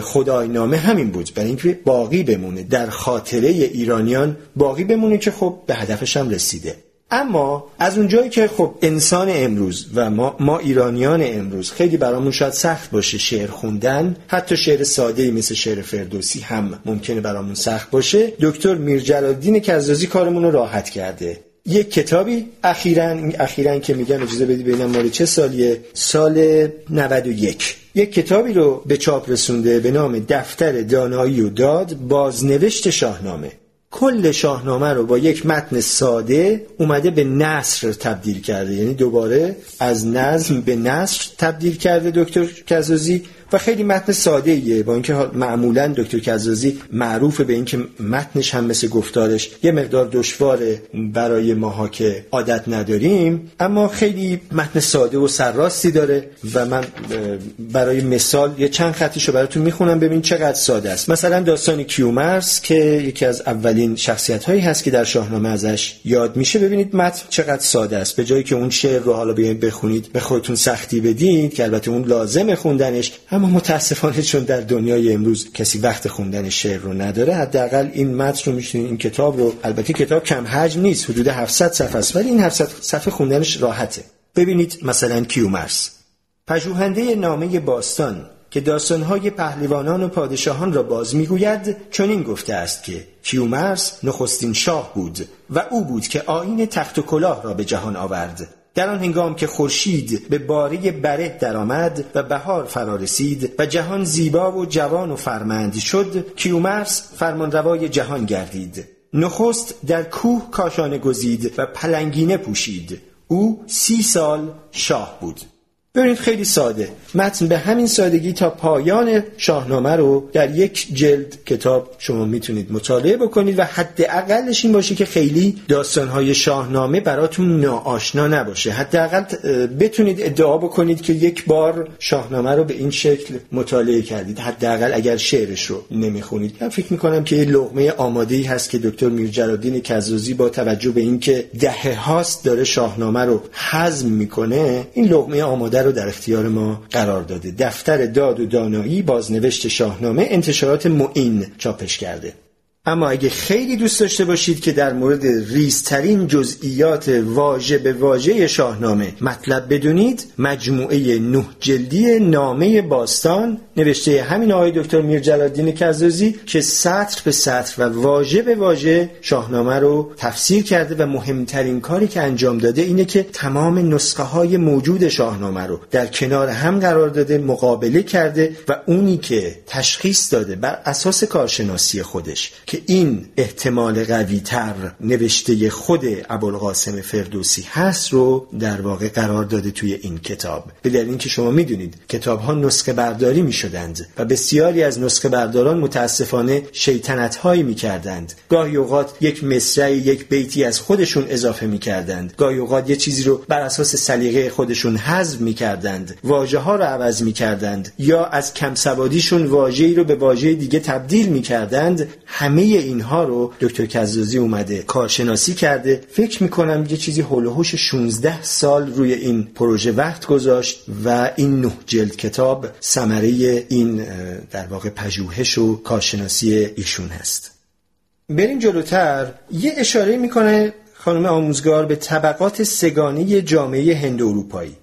خدای نامه همین بود. برای اینکه باقی بمونه در خاطره ایرانیان باقی بمونه که خب به هدفش هم رسیده. اما از اونجایی که خب انسان امروز و ما, ما ایرانیان امروز خیلی برامون شاید سخت باشه شعر خوندن حتی شعر ساده مثل شعر فردوسی هم ممکنه برامون سخت باشه. دکتر میرجلالدین کزازی کارمون رو راحت کرده. یک کتابی. اخیرا اخیرا که میگم اجازه بدید ببینم مال چه سالیه. سال 91 یک. کتابی رو به چاپ رسونده به نام دفتر دانایی و داد بازنوشت شاهنامه. کل شاهنامه رو با یک متن ساده اومده به نصر تبدیل کرده. یعنی دوباره از نظم به نصر تبدیل کرده دکتر کزازی. و خیلی متن ساده ایه با اینکه معمولا دکتر کزازی معروف به اینکه متنش هم مثل گفتارش یه مقدار دشواره برای ماها که عادت نداریم اما خیلی متن ساده و سرراستی داره و من برای مثال یه چند خطیش رو براتون می‌خونم ببین چقدر ساده است. مثلا داستان کیومرس که یکی از اولین شخصیت هایی هست که در شاهنامه ازش یاد میشه. ببینید متن چقدر ساده است. به جایی که اون شعر رو حالا بخونید به خودتون سختی بدید که البته اون لازم خوندنش اما متاسفانه چون در دنیای امروز کسی وقت خوندن شعر رو نداره حداقل این متن رو می‌تونید این کتاب رو. البته کتاب کم حجم نیست حدود 700 صفحه است ولی این 700 صفحه خوندنش راحته. ببینید مثلا کیومرس. پژوهنده نامه باستان که داستانهای پهلوانان و پادشاهان را باز می‌گوید چنین گفته است که کیومرس نخستین شاه بود و او بود که آین تخت و کلاه را به جهان آورد. در آن هنگام که خورشید به باره بره درآمد و بهار فرا رسید و جهان زیبا و جوان و فرمند شد کیومرس فرمانروای جهان گردید. نخست در کوه کاشانه گزید و پلنگینه پوشید. او سی سال شاه بود. ببینید خیلی ساده. متن به همین سادگی تا پایان شاهنامه رو در یک جلد کتاب شما می‌تونید مطالعه بکنید و حداقلش این باشه که خیلی داستانهای شاهنامه براتون ناآشنا نباشه. حداقل بتونید ادعا بکنید که یک بار شاهنامه رو به این شکل مطالعه کردید. حداقل اگر شعرش رو نمی‌خونید. من فکر می‌کنم که یه لغمه آماده ای هست که دکتر میرجلالدین کزازی با توجه به اینکه دهه هاست داره شاهنامه رو هضم می‌کنه این لغمه آماده رو در اختیار ما قرار داده. دفتر داد و دانایی بازنوشت شاهنامه انتشارات معین چاپش کرده. اما اگه خیلی دوست داشته باشید که در مورد ریزترین جزئیات واژه به واژه شاهنامه مطلب بدونید مجموعه نه جلدی نامه باستان نوشته همین آقای دکتر میر جلالدین کزازی که سطر به سطر و واژه به واژه شاهنامه رو تفسیر کرده و مهمترین کاری که انجام داده اینه که تمام نسخه های موجود شاهنامه رو در کنار هم قرار داده مقابله کرده و اونی که تشخیص داده بر اساس کارشناسی خودش که این احتمال قوی تر نوشته خود ابوالقاسم فردوسی هست رو در واقع قرار داده توی این کتاب. به دلیل اینکه شما می‌دونید کتاب ها نسخه برداری می شدند و بسیاری از نسخه برداران متاسفانه شیطنت هایی می گاهی اوقات یک مصرعی یک بیتی از خودشون اضافه می کردند گاهی اوقات یه چیزی رو بر اساس سلیقه خودشون حذف می کردند واژه ها رو عوض می کردند یا از کم سوادیشون واژه‌ای رو به واژه دیگه تبدیل می کردند همه اینها رو دکتر کزازی اومده کارشناسی کرده. فکر می‌کنم یه چیزی هلوهوش 16 سال روی این پروژه وقت گذاشت و این نه جلد کتاب ثمره این در واقع پژوهش و کارشناسی ایشون هست. بریم جلوتر. یه اشاره می‌کنه خانم آموزگار به طبقات سگانی جامعه هند اروپایی.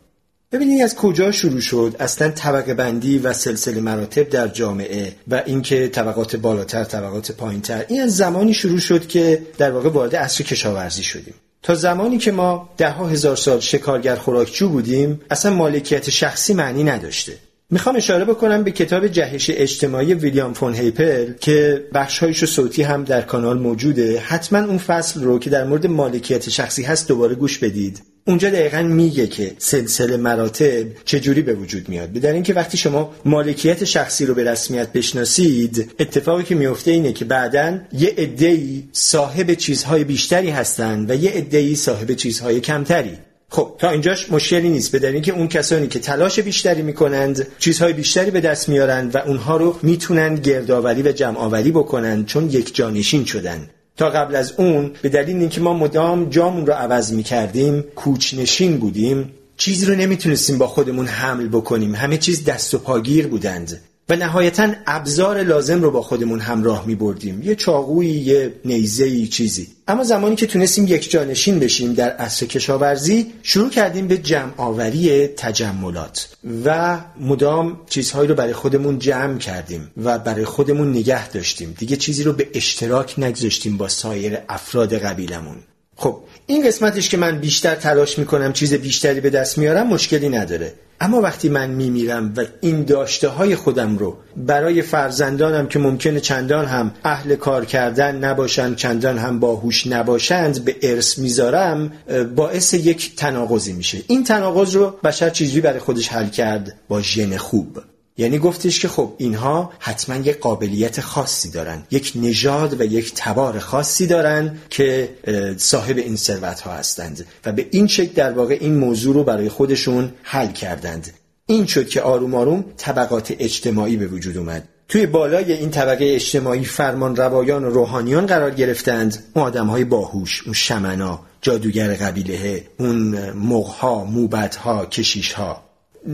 ببینید از کجا شروع شد؟ اصلا طبقه بندی و سلسله مراتب در جامعه و اینکه طبقات بالاتر طبقات پایینتر این از زمانی شروع شد که در واقع وارد عصر کشاورزی شدیم. تا زمانی که ما ده ها هزار سال شکارگر خوراکچو بودیم اصلا مالکیت شخصی معنی نداشته. می‌خوام اشاره بکنم به کتاب جهش اجتماعی ویلیام فون هیپل که بخشهایش صوتی هم در کانال موجوده. حتما اون فصل رو که در مورد مالکیت شخصی هست دوباره گوش بدید. اونجا دقیقا میگه که سلسله مراتب چجوری به وجود میاد. بدن اینکه وقتی شما مالکیت شخصی رو به رسمیت بشناسید اتفاقی که میفته اینه که بعدا یه عده‌ای صاحب چیزهای بیشتری هستند و یه عده‌ای صاحب چیزهای کمتری. خب تا اینجاش مشکلی نیست. بدن که اون کسانی که تلاش بیشتری می‌کنند چیزهای بیشتری به دست میارند و اونها رو می‌تونند گردآوری و جمعآوری بکنند چون یک جانشین شدن. تا قبل از اون به دلیل اینکه ما مدام جامون رو عوض می‌کردیم کوچنشین بودیم چیزی رو نمی‌تونستیم با خودمون حمل بکنیم. همه چیز دست و پاگیر بودند. و نهایتا ابزار لازم رو با خودمون همراه می بردیم یه چاقویی یه نیزهی چیزی. اما زمانی که تونستیم یک جانشین بشیم در عصر کشاورزی شروع کردیم به جمع آوری تجملات. و مدام چیزهایی رو برای خودمون جمع کردیم و برای خودمون نگه داشتیم. دیگه چیزی رو به اشتراک نگذاشتیم با سایر افراد قبیلمون خب این قسمتش که من بیشتر تلاش می‌کنم چیز بیشتری به دست میارم مشکلی نداره. اما وقتی من میمیرم و این داشته های خودم رو برای فرزندانم که ممکنه چندان هم اهل کار کردن نباشند چندان هم باهوش نباشند به ارث می‌ذارم باعث یک تناقضی میشه. این تناقض رو بشر چیزی برای خودش حل کرد؟ با ژن خوب. یعنی گفتش که خب اینها حتما یک قابلیت خاصی دارن یک نژاد و یک تبار خاصی دارن که صاحب این ثروت ها هستند و به این شکل در واقع این موضوع رو برای خودشون حل کردند. این شد که آروم آروم طبقات اجتماعی به وجود اومد. توی بالای این طبقه اجتماعی فرمان روایان و روحانیان قرار گرفتند. اون آدم های باهوش اون شمنا جادوگر قبیله اون مغها موبتها کشیشها.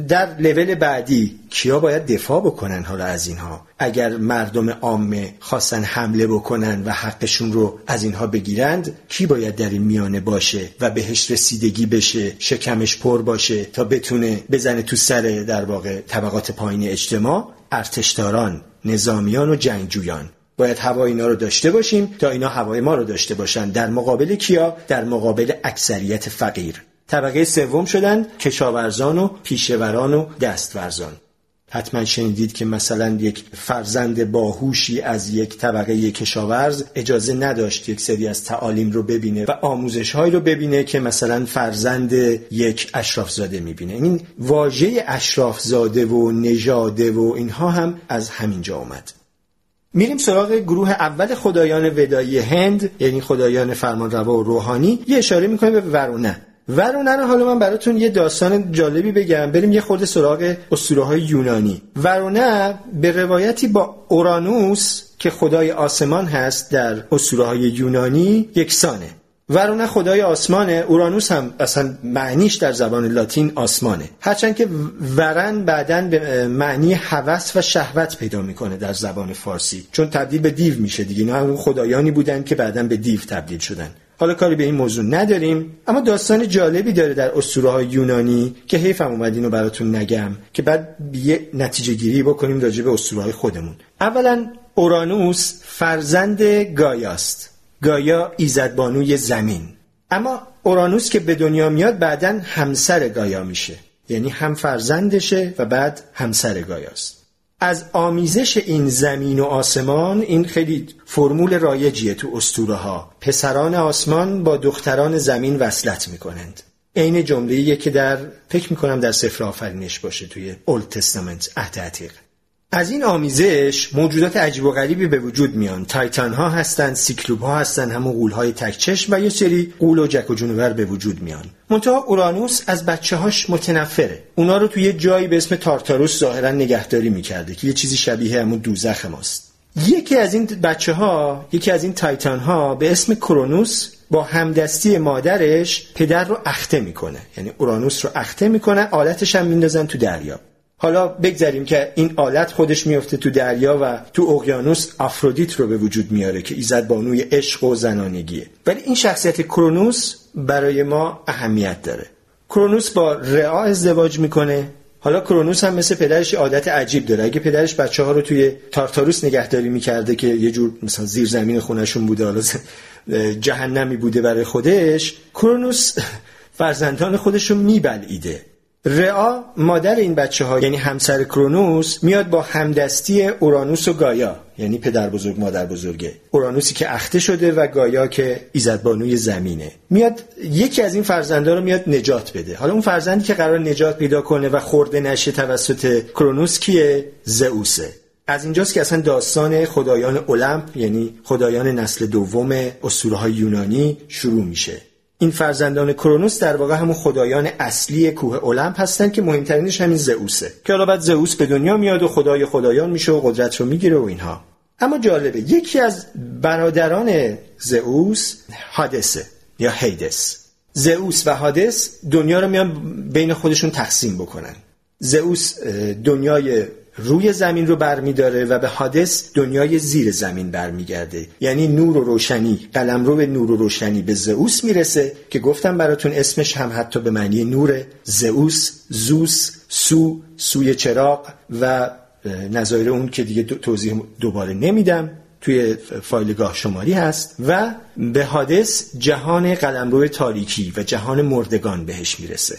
در لول بعدی کیا باید دفاع بکنن حالا از اینها؟ اگر مردم عامه خواستن حمله بکنن و حقشون رو از اینها بگیرند کی باید در این میانه باشه و بهش رسیدگی بشه شکمش پر باشه تا بتونه بزنه تو سر در واقع طبقات پایین اجتماع؟ ارتشداران نظامیان و جنگجویان. باید هوا اینا رو داشته باشیم تا اینا هوای ما رو داشته باشن. در مقابل کیا؟ در مقابل اکثریت فقیر. طبقه سوم شدن کشاورزان و پیشوران و دستورزان. حتما شنیدید که مثلا یک فرزند باهوشی از یک طبقه کشاورز اجازه نداشت یک سری از تعالیم رو ببینه و آموزش رو ببینه که مثلا فرزند یک اشرافزاده می‌بینه. این واژه اشرافزاده و نژاده و اینها هم از همینجا اومد. میریم سراغ گروه اول خدایان ودایی هند یعنی خدایان فرمانروا و روحانی. یه اشاره می‌کنیم به ورونه. ورونه رو حالا من براتون یه داستان جالبی بگم. بریم یه خورده سراغ اسطوره های یونانی ورونه به روایتی با اورانوس که خدای آسمان هست در اسطوره های یونانی یکسانه. ورونه خدای آسمانه. اورانوس هم اصلا معنیش در زبان لاتین آسمانه. هرچند که ورن بعدا به معنی هوس و شهوت پیدا می‌کنه در زبان فارسی. چون تبدیل به دیو میشه دیگه. اینا هم خدایانی بودن که بعدا به دیو تبدیل شدن. حالا کاری به این موضوع نداریم اما داستان جالبی داره در اسطوره های یونانی که حیفم اومد اینو براتون نگم که بعد یه نتیجه گیری بکنیم راجع به اسطوره های خودمون. اولا اورانوس فرزند گایاست. گایا ایزدبانوی زمین. اما اورانوس که به دنیا میاد بعدا همسر گایا میشه. یعنی هم فرزندشه و بعد همسر گایاست. از آمیزش این زمین و آسمان این خیلی فرمول رایجیه تو استوره ها پسران آسمان با دختران زمین وصلت می‌کنند. عین جمله که در فکر می‌کنم در سفر آفرینش باشه توی اولد تستامنت عهد عتیق از این آمیزش موجودات عجیب و غریبی به وجود میان. تایتان ها هستن سیکلوب ها هستن همون قول های تکچش و یه سری قول و جک و جونور به وجود میان. منتها اورانوس از بچه هاش متنفره. اونا رو توی یه جایی به اسم تارتاروس ظاهرا نگهداری می‌کرده که یه چیزی شبیه همون دوزخ ماست. یکی از این بچه ها یکی از این تایتان ها به اسم کرونوس با همدستی مادرش پدر رو اخته می‌کنه. یعنی اورانوس رو اخته می‌کنه آلتش هم میندازن تو دریا. حالا بگذاریم که این آلت خودش میفته تو دریا و تو اقیانوس آفرودیت رو به وجود میاره که ایزد بانوی عشق و زنانگیه. ولی این شخصیت کرونوس برای ما اهمیت داره. کرونوس با رعا ازدواج می‌کنه. حالا کرونوس هم مثل پدرش عادت عجیب داره. اگه پدرش بچه ها رو توی تارتاروس نگهداری می‌کرده که یه جور مثلا زیر زمین خونشون بوده حالا جهنمی بوده برای خودش کرونوس [LAUGHS] فرزندان خودش رو میبلعیده رعا مادر این بچه ها یعنی همسر کرونوس میاد با همدستی اورانوس و گایا یعنی پدر بزرگ مادر بزرگه. اورانوسی که اخته شده و گایا که ایزدبانوی زمینه. میاد یکی از این فرزنده رو میاد نجات بده. حالا اون فرزندی که قرار نجات پیدا کنه و خورده نشه توسط کرونوس کیه؟ زئوسه. از اینجاست که اصلا داستان خدایان المپ یعنی خدایان نسل دوم اسطوره یونانی شروع میشه. این فرزندان کرونوس در واقع همون خدایان اصلی کوه المپ هستن که مهمترینش همین زئوسه. که بعد زئوس به دنیا میاد و خدای خدایان میشه و قدرت رو می‌گیره و اینها. اما جالبه یکی از برادران زئوس هادسه یا هیدس. زئوس و هادس دنیا رو میان بین خودشون تقسیم بکنن. زئوس دنیای روی زمین رو برمیداره و به حادث دنیای زیر زمین برمیگرده. یعنی نور و روشنی قلم رو به نور و روشنی به زئوس می‌رسه که گفتم براتون اسمش هم حتی به معنی نور زئوس زوس سو سوی چراغ و نظایر اون که دیگه توضیح دوباره نمیدم توی فایلگاه شماری هست. و به حادث جهان قلمرو تاریکی و جهان مردگان بهش می‌رسه.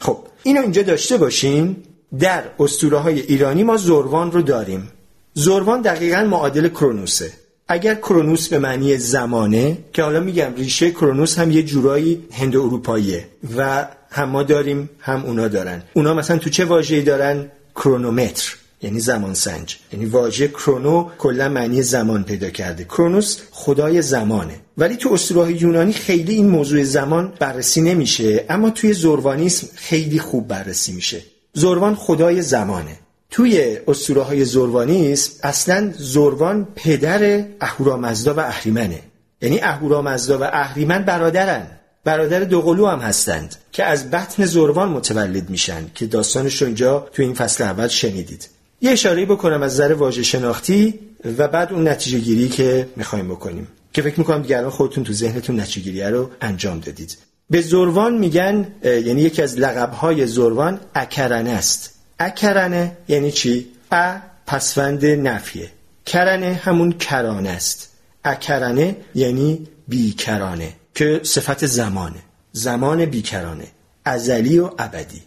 خب اینو اینجا داشته باشین. در اسطوره های ایرانی ما زروان رو داریم. زروان دقیقا معادل کرونوسه. اگر کرونوس به معنی زمانه که حالا میگم ریشه کرونوس هم یه جورایی هند اروپاییه و هم ما داریم هم اونا دارن. اونا مثلا تو چه واژه‌ای دارن؟ کرونومتر یعنی زمان سنج. یعنی واژه کرونو کلا معنی زمان پیدا کرده. کرونوس خدای زمانه. ولی تو اسطوره یونانی خیلی این موضوع زمان بررسی نمیشه. اما توی زروانیسم خیلی خوب بررسی میشه. زروان خدای زمانه. توی اسطوره های زروانیسم اصلا زروان پدر اهورامزدا و اهریمنه. یعنی اهورامزدا و اهریمن برادرن. برادر دوقلو هم هستند که از بطن زروان متولد میشن که داستانش اینجا توی این فصل اول شنیدید. یه اشاره بکنم از نظر واژه شناختی و بعد اون نتیجه گیری که می‌خوایم بکنیم. که فکر می‌کنم دیگران خودتون تو ذهنتون نتیجه گیری رو انجام دادید. به زروان میگن یعنی یکی از لقبهای زروان اکرنه است. اکرنه یعنی چی؟ ا پسوند نفیه. کرنه همون کرانه است. اکرنه یعنی بیکرانه که صفت زمانه زمان بیکرانه. ازلی و ابدی.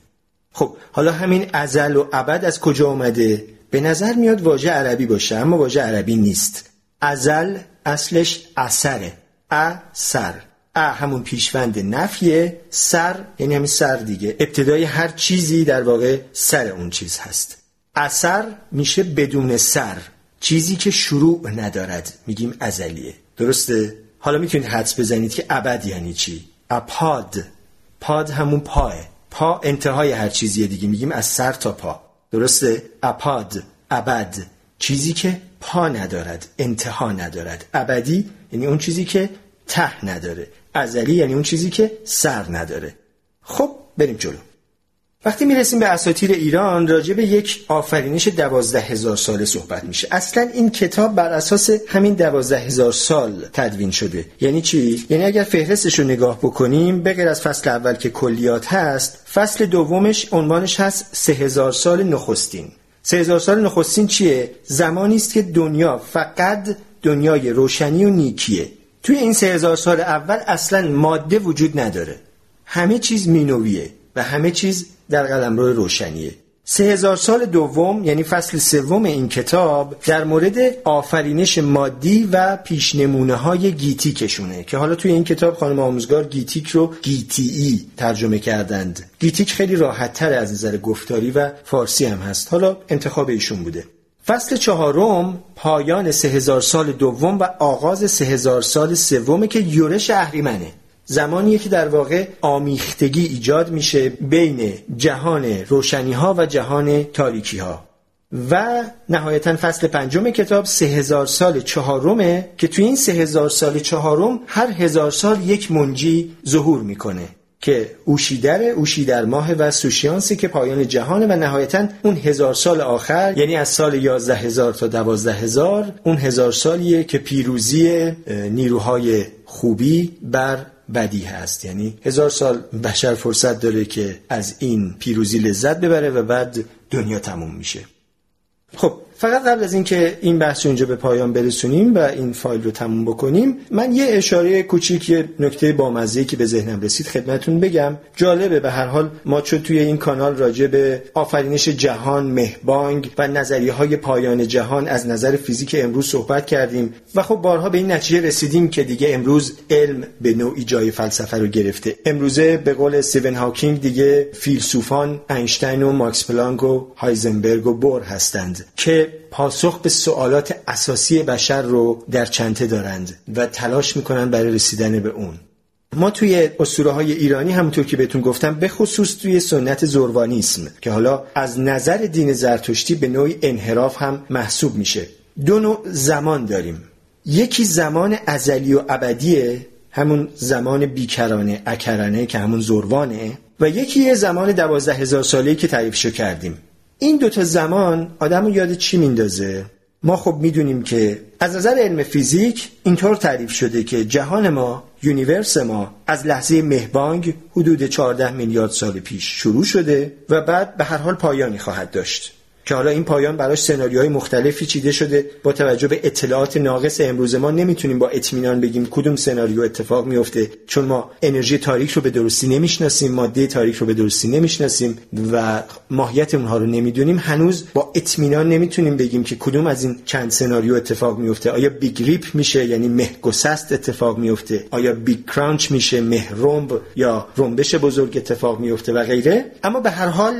خب حالا همین ازل و ابد از کجا آمده به نظر میاد واژه عربی باشه اما واژه عربی نیست. ازل اصلش اثره. ا سر. ا همون پیشوند نفیه سر یعنی همین سر دیگه. ابتدای هر چیزی در واقع سر اون چیز هست. اثر میشه بدون سر. چیزی که شروع ندارد. میگیم ازلیه. درسته؟ حالا می‌تونید حدس بزنید که ابد یعنی چی؟ اپاد پاد. همون پاه. پا انتهای هر چیزیه دیگه. میگیم از سر تا پا. درسته؟ اپاد ابد. چیزی که پا ندارد. انتها ندارد. ابدی یعنی اون چیزی که ته نداره. ازلی یعنی اون چیزی که سر نداره. خب بریم جلو. وقتی می‌رسیم به اساطیر ایران راجع به یک آفرینش دوازده هزار ساله صحبت میشه. اصلا این کتاب بر اساس همین دوازده هزار سال تدوین شده. یعنی چی؟ یعنی اگر فهرستش رو نگاه بکنیم بغیر از فصل اول که کلیات هست فصل دومش عنوانش هست سه هزار سال نخستین. سه هزار سال نخستین چیه؟ زمانی است که دنیا فقط دنیای روشنی و نیکیه. توی این سه هزار سال اول اصلا ماده وجود نداره. همه چیز مینویه و همه چیز در قلمرو روشنیه. سه هزار سال دوم یعنی فصل سوم این کتاب در مورد آفرینش مادی و پیشنمونه های گیتیکشونه که حالا توی این کتاب خانم آموزگار گیتیک رو گیتی ترجمه کردند. گیتیک خیلی راحت تر از نظر گفتاری و فارسی هم هست. حالا انتخاب ایشون بوده. فصل چهارم پایان سه هزار سال دوم و آغاز سه هزار سال سومه که یورش اهریمنه. زمانیه که در واقع آمیختگی ایجاد میشه بین جهان روشنی ها و جهان تاریکی ها و نهایتا فصل پنجم کتاب سه هزار سال چهارمه که توی این سه هزار سال چهارم هر هزار سال یک منجی ظهور می‌کنه. که اوشیدر اوشیدر ماه و سوشیانسی که پایان جهانه و نهایتا اون هزار سال آخر یعنی از سال یازده هزار تا دوازده هزار اون هزار سالیه که پیروزی نیروهای خوبی بر بدی هست. یعنی هزار سال بشر فرصت داره که از این پیروزی لذت ببره و بعد دنیا تموم میشه. خب فقط قبل از اینکه این بحث اونجا به پایان برسونیم و این فایل رو تموم بکنیم من یه اشاره کوچیک یه نکته بامزه که به ذهنم رسید خدمتون بگم. جالبه به هر حال ما چون توی این کانال راجع به آفرینش جهان مهبانگ و نظریه های پایان جهان از نظر فیزیک امروز صحبت کردیم و خب بارها به این نتیجه رسیدیم که دیگه امروز علم به نوعی جای فلسفه رو گرفته. امروزه به قول استیون هاکینگ دیگه فیلسوفان اینشتین و ماکس پلانک و هایزنبرگ و بور هستند که پاسخ به سوالات اساسی بشر رو در چنته دارند و تلاش می‌کنن برای رسیدن به اون. ما توی اسطوره های ایرانی همونطور که بهتون گفتم به خصوص توی سنت زروانیسم که حالا از نظر دین زرتشتی به نوعی انحراف هم محسوب میشه. دو نوع زمان داریم. یکی زمان ازلی و ابدیه همون زمان بیکرانه اکرانه که همون زروانه و یکی یه زمان دوازده هزار ساله که تعریفشو کردیم. این دوتا زمان آدم رو یاد چی میندازه؟ ما خب می‌دونیم که از نظر علم فیزیک اینطور تعریف شده که جهان ما universe ما از لحظه مهبانگ حدود 14 میلیارد سال پیش شروع شده و بعد به هر حال پایانی خواهد داشت که حالا این پایان براش سناریوهای مختلفی چیده شده. با توجه به اطلاعات ناقص امروز ما نمی‌تونیم با اطمینان بگیم کدوم سناریو اتفاق میفته چون ما انرژی تاریک رو به درستی نمی‌شناسیم ماده تاریک رو به درستی نمی‌شناسیم و ماهیت اونها رو نمی‌دونیم. هنوز با اطمینان نمی‌تونیم بگیم که کدوم از این چند سناریو اتفاق میفته. آیا Big Rip میشه یعنی مه گسست اتفاق میفته؟ آیا Big Crunch میشه مه رمب یا رنبش بزرگ اتفاق میفته و غیره؟ اما به هر حال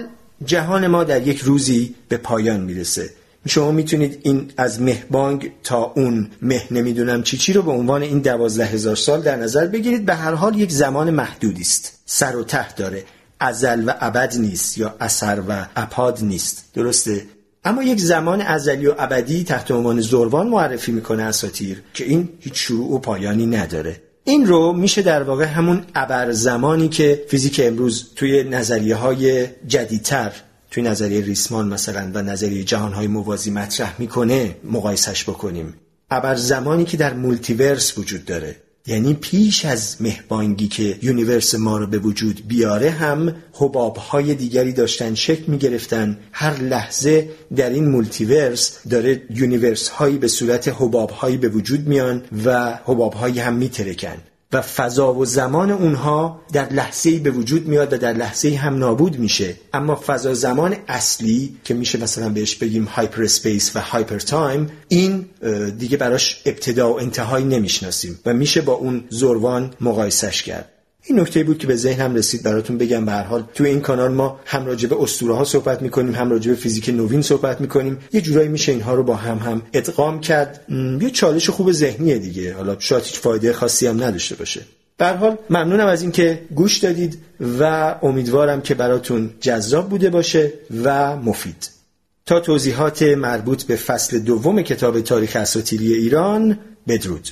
جهان ما در یک روزی به پایان می‌رسه. شما می‌تونید این از مهبانگ تا اون مه نمی‌دونم چی چی رو به عنوان این دوازده هزار سال در نظر بگیرید. به هر حال یک زمان محدودی است. سر و ته داره. ازل و ابد نیست یا اسر و اپاد نیست. درسته؟ اما یک زمان ازلی و ابدی تحت عنوان زروان معرفی می‌کنه اساطیر که این هیچ شروع و پایانی نداره. این رو میشه در واقع همون ابر زمانی که فیزیک امروز توی نظریه های جدیدتر توی نظریه ریسمان مثلا و نظریه جهانهای موازی مطرح می‌کنه مقایسش بکنیم. ابر زمانی که در multiverse وجود داره. یعنی پیش از مهبانگی که universe ما رو به وجود بیاره هم حباب های دیگری داشتن شکل می گرفتن هر لحظه در این multiverse داره universe هایی به صورت حباب هایی به وجود میان و حباب هایی هم می ترکن و فضا و زمان اونها در لحظه ای به وجود میاد و در لحظه ای هم نابود میشه. اما فضا زمان اصلی که میشه مثلا بهش بگیم hyperspace و hypertime این دیگه براش ابتدا و انتهایی نمی‌شناسیم و میشه با اون زروان مقایسش کرد. این نکته بود که به ذهنم رسید براتون بگم. به حال تو این کانال ما هم راجع به اسطوره ها صحبت می‌کنیم هم راجع به فیزیک نوین صحبت می‌کنیم. یه جورایی میشه اینها رو با هم هم ادغام کرد. یه چالش خوب ذهنیه دیگه. حالا شاید هیچ فایده خاصی هم نداشته باشه. به حال ممنونم از اینکه گوش دادید و امیدوارم که براتون جذاب بوده باشه و مفید. تا توضیحات مربوط به فصل دوم کتاب تاریخ اساطیری ایران بدرود.